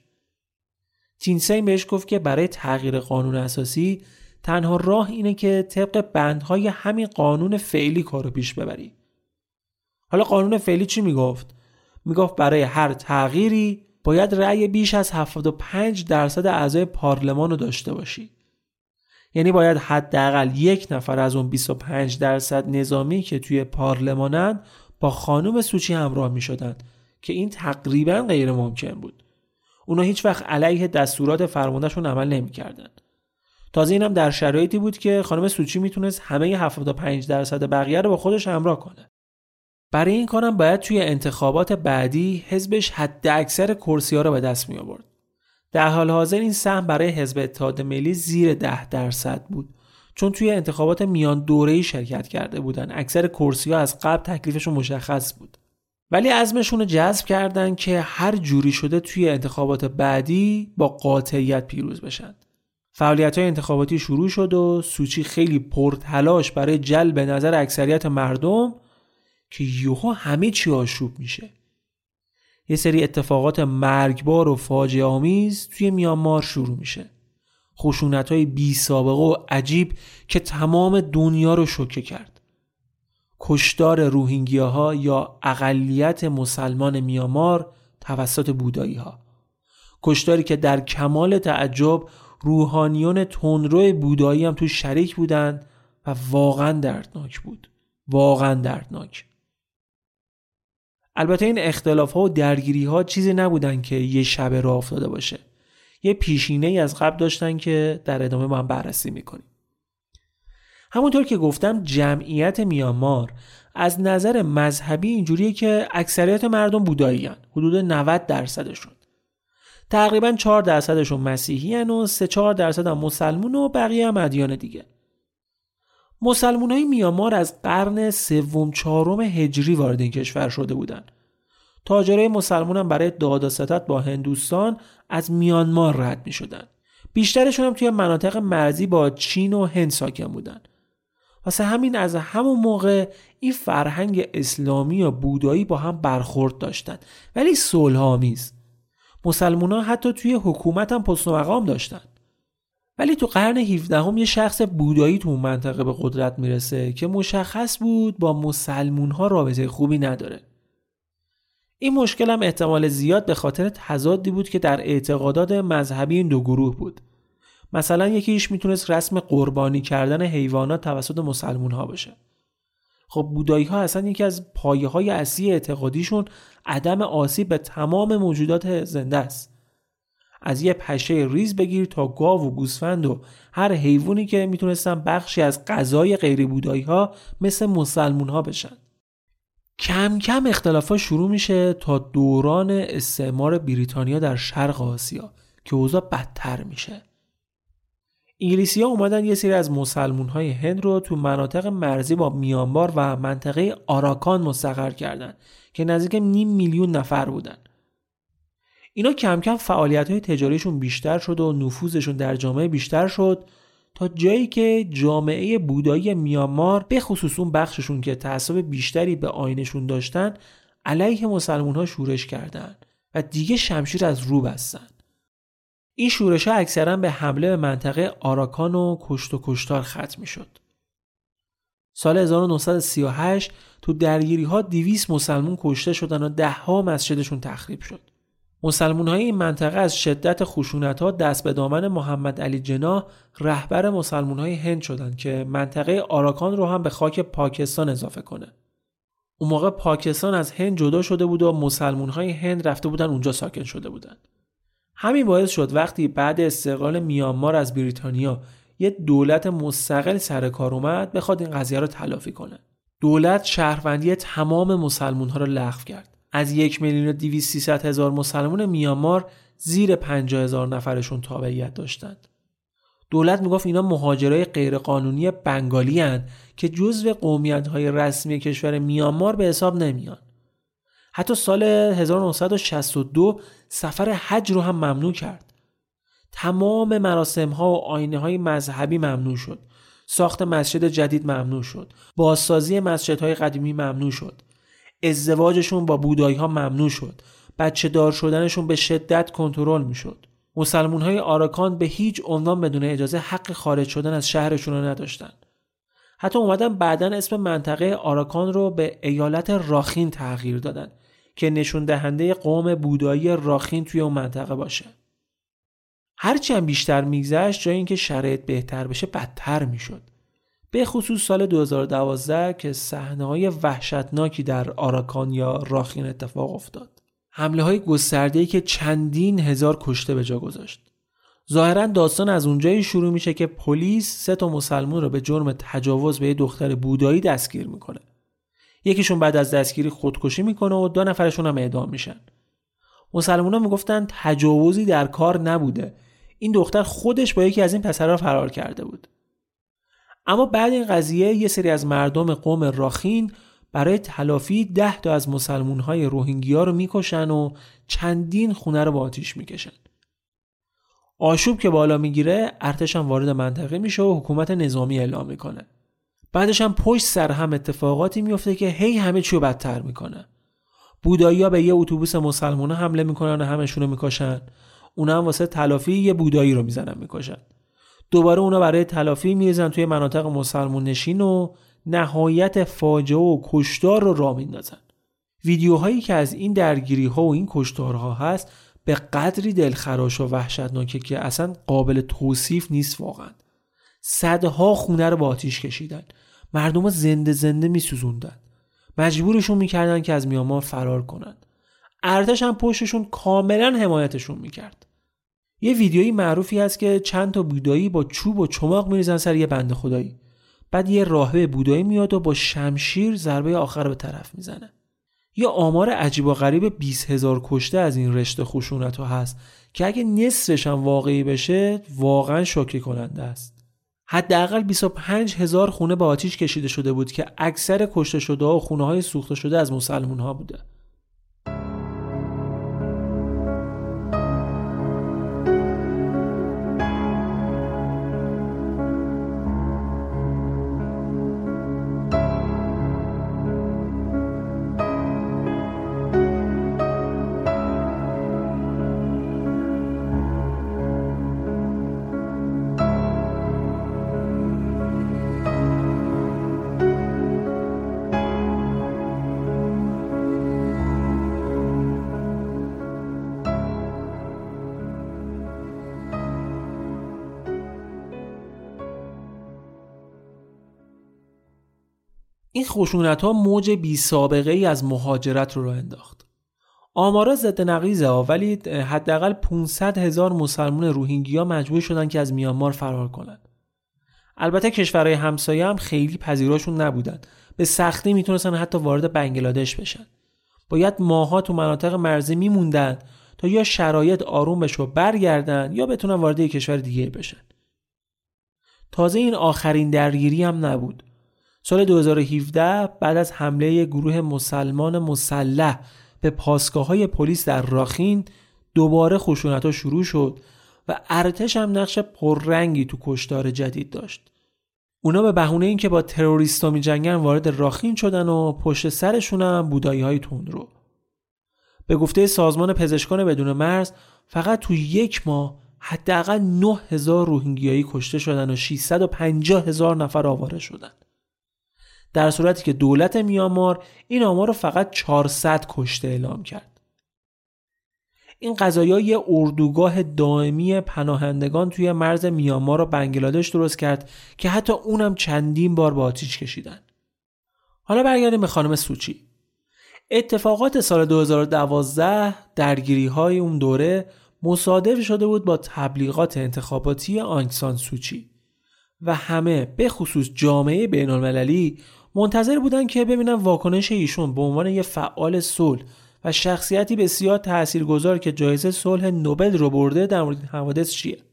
تینسین بهش گفت که برای تغییر قانون اساسی تنها راه اینه که طبق بندهای همین قانون فعلی کارو پیش ببری. حالا قانون فعلی چی می‌گفت؟ می‌گفت برای هر تغییری باید رأی بیش از 75 درصد اعضای پارلمان رو داشته باشی. یعنی باید حداقل یک نفر از اون 25 درصد نظامی که توی پارلمانن با خانم سوچی همراه می شدن که این تقریبا غیر ممکن بود اونا هیچ وقت علیه دستورات فرماندهشون عمل نمی‌کردن. تازه اینم در شرایطی بود که خانم سوچی می‌تونست همه 75 درصد بقیه رو با خودش همراه کنه برای این کارم باید توی انتخابات بعدی حزبش حد اکثر کرسی ها رو به دست می آورد. در حال حاضر این سهم برای حزب اتحاد ملی زیر ده درصد بود چون توی انتخابات میان دوره‌ای شرکت کرده بودن. اکثر کرسی ها از قبل تکلیفشون مشخص بود. ولی عزمشون رو جذب کردن که هر جوری شده توی انتخابات بعدی با قاطعیت پیروز بشن. فعالیت های انتخاباتی شروع شد و سوچی خیلی پرتلاش برای جلب نظر اکثریت مردم که یوهو همه چی آشوب میشه. یه سری اتفاقات مرگبار و فاجعه آمیز توی میانمار شروع میشه. خشونت های بی سابقه و عجیب که تمام دنیا رو شوکه کرد. کشتار روهینگیا ها یا اقلیت مسلمان میامار توسط بودایی ها کشتاری که در کمال تعجب روحانیون تندرو بودایی هم تو شریک بودند و واقعا دردناک بود. واقعا دردناک. البته این اختلاف ها و درگیری ها چیزی نبودن که یه شب راه افتاده باشه. یه پیشینه ای از قبل داشتن که در ادامه با هم بررسی می‌کنیم همونطور که گفتم جمعیت میانمار از نظر مذهبی اینجوریه که اکثریت مردم بودایی هن. حدود 90 درصدشون تقریبا 4 درصدشون مسیحی هن و 3 4 درصد هم مسلمون و بقیه هم ادیان دیگه مسلمون های میامار از قرن سوم چهارم هجری وارد این کشور شده بودند. تاجرای مسلمون هم برای داد و با هندوستان از میانمار رد می شدن. بیشترشون هم توی مناطق مرزی با چین و هند ساکن بودن. واسه همین از همون موقع این فرهنگ اسلامی و بودایی با هم برخورد داشتن ولی صلح آمیز. مسلمان ها حتی توی حکومت هم پست مقام داشتن. ولی تو قرن 17 هم یه شخص بودایی تو اون منطقه به قدرت می‌رسه که مشخص بود با مسلمون ها رابطه خوبی نداره. این مشکل هم احتمال زیاد به خاطر تضادی بود که در اعتقادات مذهبی این دو گروه بود. مثلا یکیش می‌تونست رسم قربانی کردن حیوانات توسط مسلمون ها باشه. خب بودایی ها اصلا یکی از پایه های اصلی اعتقادیشون عدم آسیب به تمام موجودات زنده است. از یه پشه ریز بگیر تا گاو و گوسفند و هر حیوانی که می‌تونستن بخشی از غذای غیر بودایی ها مثل مسلمون ها بشن کم کم اختلاف شروع میشه تا دوران استعمار بریتانیا در شرق آسیا که اوضاع بدتر میشه انگلیسی ها اومدن یه سری از مسلمون های هند رو تو مناطق مرزی با میانمار و منطقه آراکان مستقر کردند که نزدیک نیم میلیون نفر بودن. اینا کم کم فعالیت های تجاریشون بیشتر شد و نفوذشون در جامعه بیشتر شد تا جایی که جامعه بودایی میانمار به خصوص اون بخششون که تعصب بیشتری به آینشون داشتن علیه مسلمون ها شورش کردند و دیگه شمشیر از رو بستن. این شورش ها اکثرا به حمله به منطقه آراکان و کشت و کشتار ختم می شد. سال 1938 تو درگیری ها 200 مسلمون کشته شدن و ده ها مسجدشون تخریب شد. مسلمون های این منطقه از شدت خشونت ها دست به دامن محمد علی جناح رهبر مسلمون های هند شدند که منطقه آراکان رو هم به خاک پاکستان اضافه کنه. اون موقع پاکستان از هند جدا شده بود و مسلمون های هند رفته بودن اونجا ساکن شده بودند. همین باعث شد وقتی بعد استقلال میانمار از بریتانیا یه دولت مستقل سر کار اومد بخواد این قضیه رو تلافی کنه. دولت شهروندی تمام مسلمون ها رو لغو کرد. از یک میلیون و هزار مسلمون میانمار زیر پنجاه هزار نفرشون تابعیت داشتند. دولت می‌گفت اینا مهاجرای غیرقانونی بنگالی هن که جزو قومیت های رسمی کشور میانمار به حساب نمیان. حتی سال 1962 سفر حج رو هم ممنوع کرد. تمام مراسم ها و آینه های مذهبی ممنوع شد. ساخت مسجد جدید ممنوع شد. بازسازی مسجد های قدیمی ممنوع شد. ازدواجشون با بودایی ها ممنوع شد. بچه دار شدنشون به شدت کنترل می شد. مسلمون های آراکان به هیچ عنوان بدون اجازه حق خارج شدن از شهرشون رو نداشتن. حتی اومدن بعدا اسم منطقه آراکان رو به ایالت راخین تغییر دادن که نشون دهنده قوم بودایی راخین توی اون منطقه باشه. هرچی هم بیشتر میگذشت جای اینکه شرایط بهتر بشه بدتر می‌شد. به خصوص سال 2012 که صحنه های وحشتناکی در آراکان یا راخین اتفاق افتاد. حمله های گسترده که چندین هزار کشته به جا گذاشت. ظاهرا داستان از اونجایی شروع میشه که پلیس سه تا مسلمون رو به جرم تجاوز به یه دختر بودایی دستگیر می‌کنه. یکیشون بعد از دستگیری خودکشی می‌کنه و دو نفرشون هم اعدام میشن. مسلمونا می‌گفتن تجاوزی در کار نبوده. این دختر خودش با یکی از این پسرها فرار کرده بود. اما بعد این قضیه یه سری از مردم قوم راخین برای تلافی ده تا از مسلمون های روهینگیا رو می‌کشن و چندین خونه رو با آتیش می‌کشن. آشوب که بالا می‌گیره ارتش هم وارد منطقه میشه و حکومت نظامی اعلام می‌کنه. بعدش هم پشت سر هم اتفاقاتی میفته که هی همه چیو بدتر می‌کنه. بودایی ها به یه اتوبوس مسلمونا حمله می‌کنن و همشون رو می‌کشن. اونا هم واسه تلافی یه بودایی رو می‌زنن می‌کشن. دوباره اونا برای تلافی میریزن توی مناطق مسلمون نشین و نهایت فاجعه و کشتار رو را میندازن. ویدیوهایی که از این درگیری ها و این کشتارها هست به قدری دلخراش و وحشتناکه که اصلا قابل توصیف نیست واقعا. صدها خونه رو با آتیش کشیدن. مردم زنده زنده میسوزوندن. مجبورشون می‌کردن که از میامار فرار کنن. ارتش هم پشتشون کاملا حمایتشون می‌کرد. یه ویدیویی معروفی هست که چند تا بودایی با چوب و چماق میریزن سر یه بنده خدایی. بعد یه راهبه بودایی میاد و با شمشیر ضربه آخر به طرف می‌زنه. یه آمار عجیب و غریب 20 هزار کشته از این رشته خشونت ها هست که اگه نصفش هم واقعی بشه واقعا شوکه کننده است. حداقل 25 هزار خونه به آتیش کشیده شده بود که اکثر کشته شده ها و خونه های سوخته شده از مسلمون ها بوده. خشونت ها موج بی سابقه ای از مهاجرت رو راه انداخت. آمارا ضد نقیزه ها ولی حداقل 500 هزار مسلمان روهینگیا مجبور شدن که از میانمار فرار کنند. البته کشورهای همسایه هم خیلی پذیراشون نبودن. به سختی می‌تونستن حتی وارد بنگلادش بشن. باید ماها تو مناطق مرزی میموندن تا یا شرایط آروم بشه و برگردن یا بتونن وارد یک کشور دیگه بشن. تازه این آخرین درگیری هم نبود سال 2017 بعد از حمله گروه مسلمان مسلح به پاسگاه های پلیس در راخین دوباره خشونت ها شروع شد و ارتش هم نقش پررنگی تو کشتار جدید داشت. اونا به بهونه اینکه با تروریستا می جنگن وارد راخین شدن و پشت سرشون هم بودایی های رو. به گفته سازمان پزشکان بدون مرز فقط تو یک ماه حداقل 9000 روهینگیایی کشته شدن و 650 هزار نفر آواره شدن. در صورتی که دولت میامار این آمار رو فقط 400 کشته اعلام کرد. این قضایا یه اردوگاه دائمی پناهندگان توی مرز میامار و بنگلادش درست کرد که حتی اونم چندین بار با آتیش کشیدن. حالا برگردیم به خانم سوچی. اتفاقات سال 2012 درگیری های اون دوره مصادف شده بود با تبلیغات انتخاباتی آنکسان سوچی و همه به خصوص جامعه بین المللی منتظر بودن که ببینن واکنش ایشون به عنوان یه فعال صلح و شخصیتی بسیار تاثیرگذار که جایزه صلح نوبل رو برده در مورد حوادث چیه.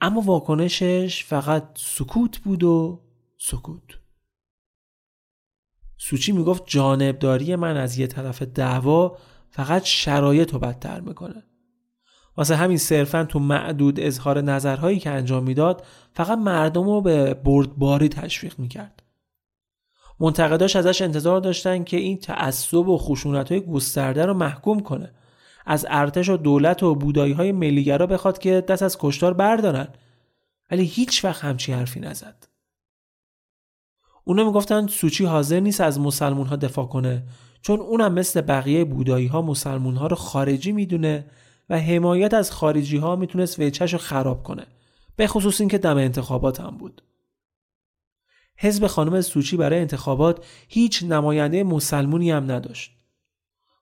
اما واکنشش فقط سکوت بود و سکوت. سوچی می‌گفت جانبداری من از یه طرف دعوا فقط شرایط رو بدتر می‌کنه. واسه همین صرفا تو معدود اظهار نظرهایی که انجام می‌داد فقط مردم رو به بردباری تشویق می‌کرد. منتقداش ازش انتظار داشتن که این تعصب و خشونت های گسترده رو محکوم کنه. از ارتش و دولت و بودایی های ملیگرا بخواد که دست از کشتار بردارن. ولی هیچ وقت همچی حرفی نزد. اونا می‌گفتن سوچی حاضر نیست از مسلمون ها دفاع کنه چون اونم مثل بقیه بودایی ها مسلمون ها رو خارجی می‌دونه و حمایت از خارجی ها می‌تونست ویچش رو خراب کنه به خصوص اینکه دم انتخابات هم بود. حزب خانم سوچی برای انتخابات هیچ نماینده مسلمونی هم نداشت.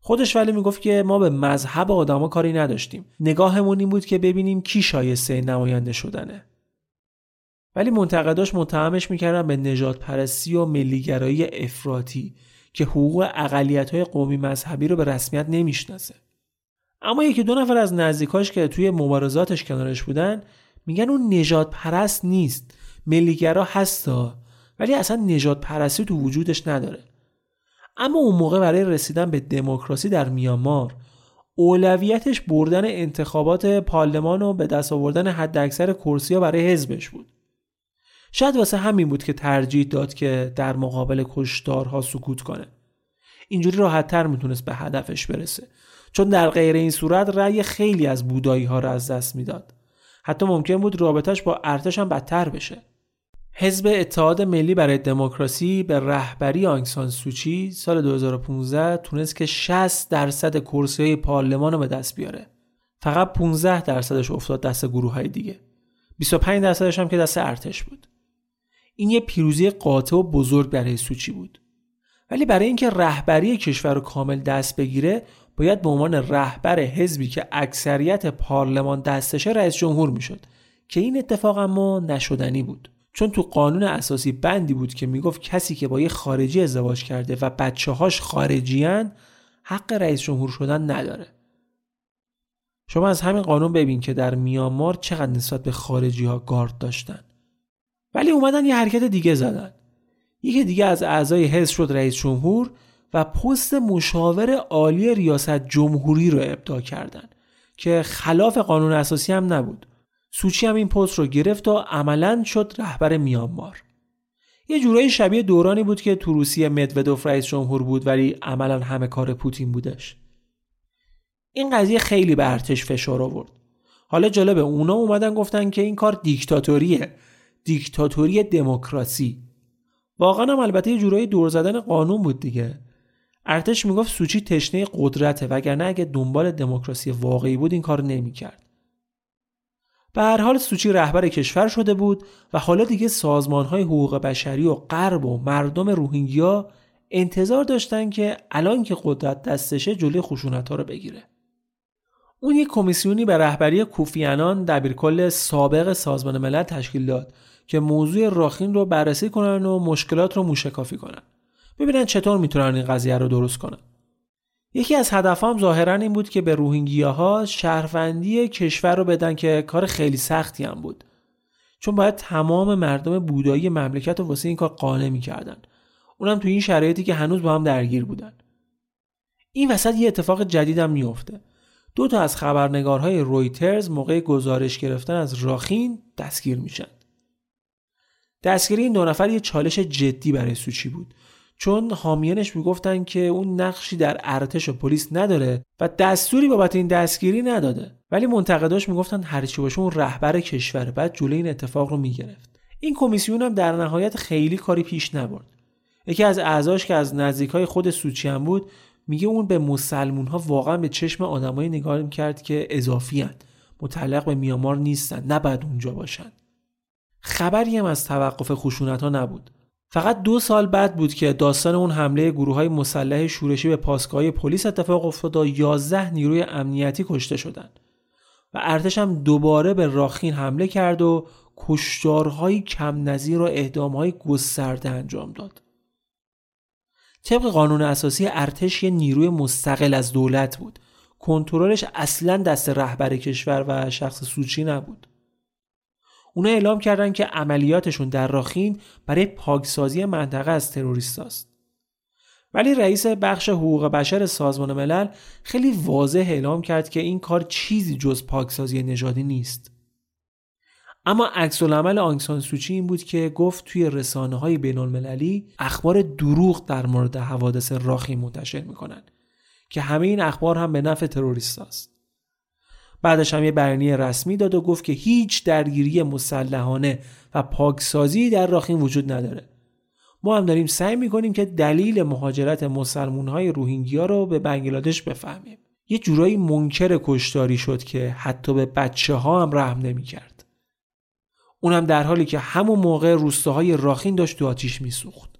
خودش ولی می‌گفت که ما به مذهب آدما کاری نداشتیم. نگاهمون این بود که ببینیم کی شایسته نماینده شدنه. ولی منتقداش متهمش می‌کردن به نجات پرستی و ملیگرایی افراطی که حقوق اقلیت های قومی مذهبی رو به رسمیت نمی‌شناسه. اما یکی دو نفر از نزدیکاش که توی مبارزاتش کنارش بودن میگن اون نجات پرست نیست. ملیگرا هستا ولی اصلا نجات پرستی تو وجودش نداره. اما اون موقع برای رسیدن به دموکراسی در میانمار اولویتش بردن انتخابات پارلمان و به دست آوردن حداکثر کرسی ها برای حزبش بود. شاید واسه همین بود که ترجیح داد که در مقابل کشتارها سکوت کنه. اینجوری راحتتر می‌تونست به هدفش برسه. چون در غیر این صورت رأی خیلی از بودایی ها را از دست می‌داد. حتی ممکن بود رابطش با ارتش هم بدتر بشه. حزب اتحاد ملی برای دموکراسی به رهبری آنگسان سوچی سال 2015 تونست که 60 درصد کرسی پارلمان رو به دست بیاره. فقط 15 درصدش افتاد دست گروه های دیگه 25 درصدش هم که دست ارتش بود. این یه پیروزی قاطع و بزرگ برای سوچی بود. ولی برای اینکه رهبری کشور رو کامل دست بگیره باید به عنوان رهبر حزبی که اکثریت پارلمان دستشه رئیس جمهور می‌شد. که این اتفاق اما نشدنی بود. چون تو قانون اساسی بندی بود که می‌گفت کسی که با یه خارجی ازدواج کرده و بچه هاش خارجیان حق رئیس جمهور شدن نداره. شما از همین قانون ببین که در میانمار چقدر نسبت به خارجی ها گارد داشتن. ولی اومدن یه حرکت دیگه زدن. یکی دیگه از اعضای حزب شد رئیس جمهور و پست مشاور عالی ریاست جمهوری رو ابدا کردن که خلاف قانون اساسی هم نبود. سوچی هم این پست رو گرفت و عملا شد رهبر میانمار. یه جورایی شبیه دورانی بود که تو روسیه مدودوف رئیس جمهور بود ولی عملا همه کار پوتین بودش. این قضیه خیلی به ارتش فشار آورد. حالا جالبه اونا اومدن گفتن که این کار دیکتاتوریه. دیکتاتوری دموکراسی. واقعا هم البته یه جورایی دور زدن قانون بود دیگه. ارتش می‌گفت سوچی تشنه قدرته وگرنه اگه دنبال دموکراسی واقعی بود این کار نمی‌کرد. به هر حال سوچی رهبر کشور شده بود و حالا دیگه سازمان های حقوق بشری و غرب و مردم روهینگیا انتظار داشتن که الان که قدرت دستشه جلوی خشونت ها رو بگیره. اون یک کمیسیونی به رهبری کوفیانان دبیرکل سابق سازمان ملل تشکیل داد. که موضوع راخین رو بررسی کنن و مشکلات رو موشکافی کنن. ببینن چطور می‌تونن این قضیه رو درست کنن. یکی از هدفام ظاهرا این بود که به روهینگیا ها شهروندی کشور رو بدن که کار خیلی سختی هم بود. چون باید تمام مردم بودایی مملکت رو واسه این کار قانع می‌کردن. اونم تو این شرایطی که هنوز با هم درگیر بودن. این وسط یه اتفاق جدیدم میفته دو تا از خبرنگارهای رویترز موقع گزارش گرفتن از راخین دستگیر میشن. دستگیری این دو نفر یه چالش جدی برای سوچی بود. چون حامیانش می‌گفتن که اون نقشی در ارتش و پلیس نداره و دستوری بابت این دستگیری نداده. ولی منتقداش می‌گفتن هرچی باشه اون رهبر کشور بعد جلوی این اتفاق رو می‌گرفت. این کمیسیون هم در نهایت خیلی کاری پیش نبرد. یکی از اعضاش که از نزدیکای خود سوچی هم بود میگه اون به مسلمون ها واقعا به چشم آدمایی نگاه کرد که اضافی هن. متعلق به میامار نیستن نباید اونجا باشن. خبری هم از توقف خشونت ها نبود فقط دو سال بعد بود که داستان اون حمله گروه های مسلح شورشی به پاسگاه پلیس اتفاق افتاد و 11 نیروی امنیتی کشته شدند و ارتش هم دوباره به راخین حمله کرد و کشتارهای کم نظیر و اعدامهای گسترده انجام داد. طبق قانون اساسی ارتش یه نیروی مستقل از دولت بود. کنترلش اصلا دست رهبر کشور و شخص سوچی نبود. اونا اعلام کردن که عملیاتشون در راخین برای پاکسازی منطقه از تروریست ولی رئیس بخش حقوق بشر سازمان ملل خیلی واضح اعلام کرد که این کار چیزی جز پاکسازی نژادی نیست. اما عکس العمل آنگسان سوچی این بود که گفت توی رسانه های بین المللی اخبار دروغ در مورد حوادث راخی منتشر می‌کنن که همه این اخبار هم به نفع تروریست است. بعدش هم یه بیانیه رسمی داد و گفت که هیچ درگیری مسلحانه و پاکسازی در راخین وجود نداره. ما هم داریم سعی می‌کنیم که دلیل مهاجرت مسلمون های روهینگیا رو به بنگلادش بفهمیم. یه جورایی منکر کشتاری شد که حتی به بچه ها هم رحم نمی‌کرد. اونم در حالی که همون موقع روستاهای راخین داشت تو آتیش میسوخت.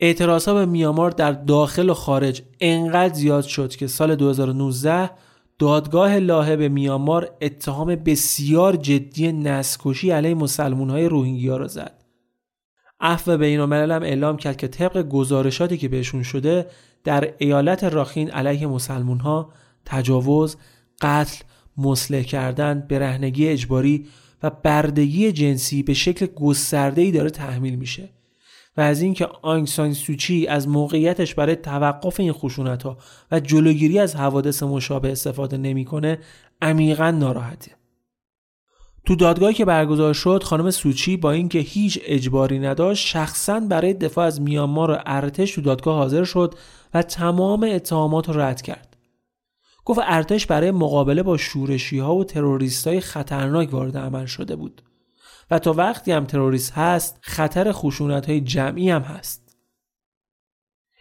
اعتراض به میامار در داخل و خارج انقدر زیاد شد که سال 2019 دادگاه لاهه به میامار اتهام بسیار جدی نسکشی علیه مسلمون های روهینگیا را زد. عفو بین هم اعلام کرد که طبق گزارشاتی که بهشون شده در ایالت راخین علیه مسلمون ها تجاوز، قتل، مسلح کردن، برهنگی اجباری و بردگی جنسی به شکل گسترده‌ای داره تحمیل میشه و از اینکه آنگ سوچی از موقعیتش برای توقف این خشونت ها و جلوگیری از حوادث مشابه استفاده نمی‌کنه عمیقا ناراحته. تو دادگاهی که برگزار شد خانم سوچی با اینکه هیچ اجباری نداشت شخصا برای دفاع از میانمار و ارتش تو دادگاه حاضر شد و تمام اتهامات رو رد کرد. گفت ارتش برای مقابله با شورشی ها و تروریست های خطرناک وارد عمل شده بود. و تا وقتی هم تروریست هست خطر خشونت های جمعی هم هست.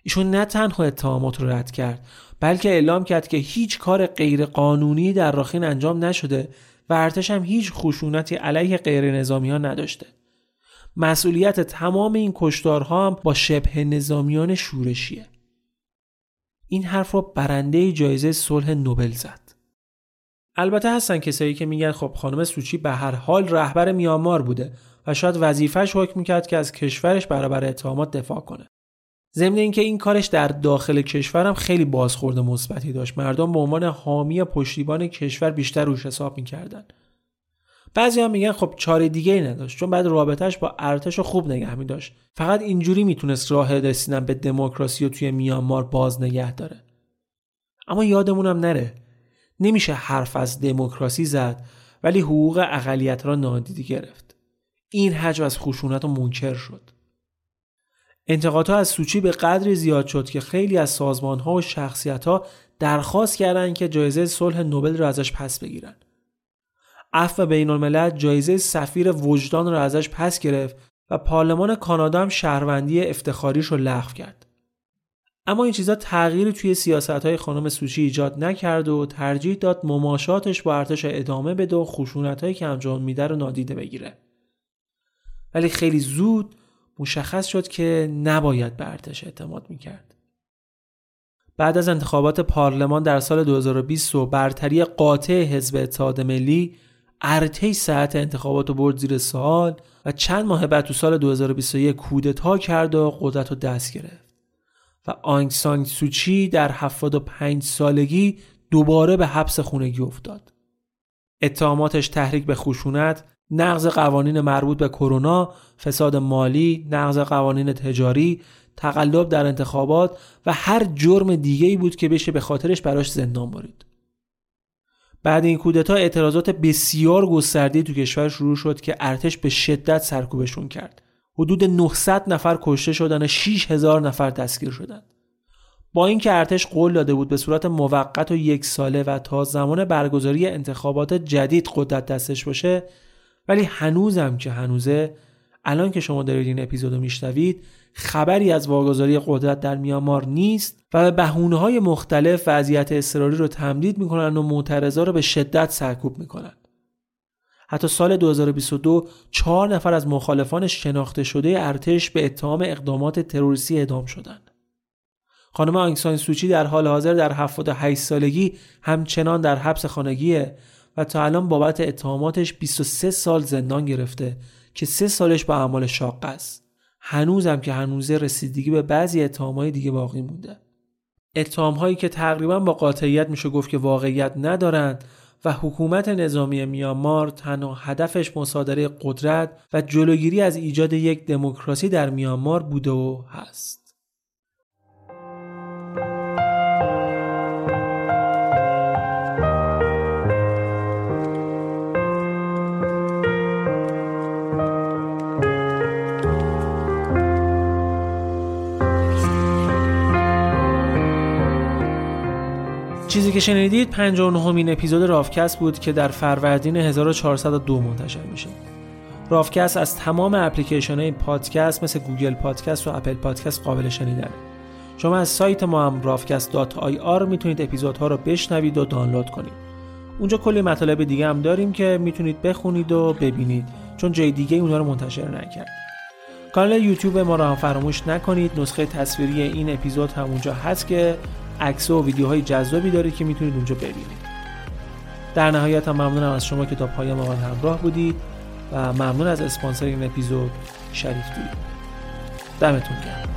ایشون نه تنها اتهامات رو رد کرد بلکه اعلام کرد که هیچ کار غیر قانونی در راخین انجام نشده و ارتش هم هیچ خشونتی علیه غیر نظامی ها نداشته. مسئولیت تمام این کشتارها هم با شبه نظامیان شورشیه. این حرف رو برنده جایزه صلح نوبل زد. البته هستن کسایی که میگن خب خانم سوچی به هر حال رهبر میامار بوده و شاید وظیفش حکم می‌کرد که از کشورش برابر اتهامات دفاع کنه. ضمن اینکه این کارش در داخل کشورم خیلی بازخورد مثبتی داشت. مردم به عنوان حامی پشتیبان کشور بیشتر روش حساب می‌کردن. بعضی هم میگن خب چاره دیگه ای نداشت چون بعد رابطهش با ارتش خوب نگه می داشت فقط اینجوری می‌تونست راه رسیدن به دموکراسی و توی میانمار باز نگه داره. اما یادمونم نره نمیشه حرف از دموکراسی زد ولی حقوق اقلیت را نادیده گرفت این حجم از خشونت و منکر شد انتقادها از سوچی به قدری زیاد شد که خیلی از سازمان ها و شخصیت ها درخواست کردند که جایزه صلح نوبل را ازش پس بگیرن. عفو بین الملل جایزه سفیر وجدان را ازش پس گرفت و پارلمان کانادا هم شهروندی افتخاریش رو لغو کرد. اما این چیزا تغییری توی سیاست های خانم سوچی ایجاد نکرد و ترجیح داد مماشاتش با ارتش ادامه بده و خشونت هایی که انجام میده رو نادیده بگیره. ولی خیلی زود مشخص شد که نباید به ارتش اعتماد می‌کرد. بعد از انتخابات پارلمان در سال 2020 و برتری قاطع حزب اتحاد ملی ارتش ساعت انتخابات رو برد زیر سوال و چند ماه بعد تو سال 2021 کودتا کرد و قدرت رو دست گرفت و آنگ سانگ سوچی در 75 سالگی دوباره به حبس خونگی افتاد. اتهاماتش تحریک به خشونت، نقض قوانین مربوط به کرونا، فساد مالی، نقض قوانین تجاری، تقلب در انتخابات و هر جرم دیگه‌ای بود که بشه به خاطرش براش زندان برید. بعد این کودتا اعتراضات بسیار گسترده تو کشور شروع شد که ارتش به شدت سرکوبشون کرد. حدود 900 نفر کشته شدن و 6000 نفر دستگیر شدند. با اینکه ارتش قول داده بود به صورت موقت و یک ساله و تا زمان برگزاری انتخابات جدید قدرت دستش باشه ولی هنوزم که هنوزه الان که شما دارید این اپیزود رو میشنوید خبری از واگذاری قدرت در میامار نیست و به بهونه های مختلف وضعیت اضطراری رو تمدید می‌کنن و معترضا رو به شدت سرکوب می‌کنن حتی سال 2022 چهار نفر از مخالفان شناخته شده ارتش به اتهام اقدامات تروریستی اعدام شدند. خانم آنگسان سوچی در حال حاضر در 78 سالگی همچنان در حبس خانگیه و تا الان بابت اتهاماتش 23 سال زندان گرفته که سه سالش با اعمال شاق است. هنوزم که هنوزه رسیدگی به بعضی اتهامهای دیگه باقی مونده. اتهامهایی که تقریبا با قاطعیت میشه گفت که واقعیت ندارند و حکومت نظامی میانمار تنها هدفش مصادره قدرت و جلوگیری از ایجاد یک دموکراسی در میانمار بوده و هست. چیزی که شنیدید 59 مین اپیزود رافکست بود که در فروردین 1402 منتشر میشه. رافکست از تمام اپلیکیشن های پادکست مثل گوگل پادکست و اپل پادکست قابل شنیدنه. شما از سایت ما هم rafcast.ir می‌تونید اپیزودها رو بشنوید و دانلود کنید. اونجا کلی مطالب دیگه هم داریم که می‌تونید بخونید و ببینید چون جای دیگه اونها رو منتشر نکردیم. کانال یوتیوب ما رو هم فراموش نکنید نسخه تصویری این اپیزود هم اونجا هست که عکس و ویدیوهای جذابی داره که می‌تونید اونجا ببینید. در نهایت هم ممنونم از شما که تا پایان ما همراه بودید و ممنون از اسپانسر این اپیزود شریف دوی دمتون گرم.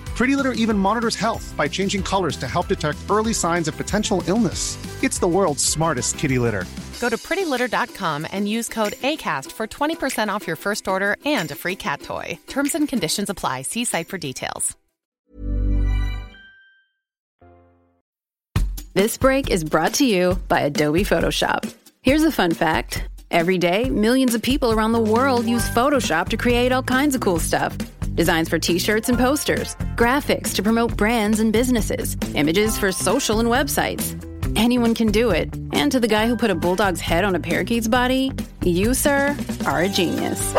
Pretty Litter even monitors health by changing colors to help detect early signs of potential illness. It's the world's smartest kitty litter. Go to prettylitter.com and use code ACAST for 20% off your first order and a free cat toy. Terms and conditions apply. See site for details. This break is brought to you by Adobe Photoshop. Here's a fun fact every day, millions of people around the world use Photoshop to create all kinds of cool stuff. Designs for t shirts and posters, graphics to promote brands and businesses, images for social and websites. Anyone can do it. And to the guy who put a bulldog's head on a parakeet's body, you, sir, are a genius.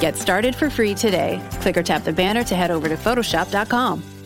Get started for free today. Click or tap the banner to head over to Photoshop.com.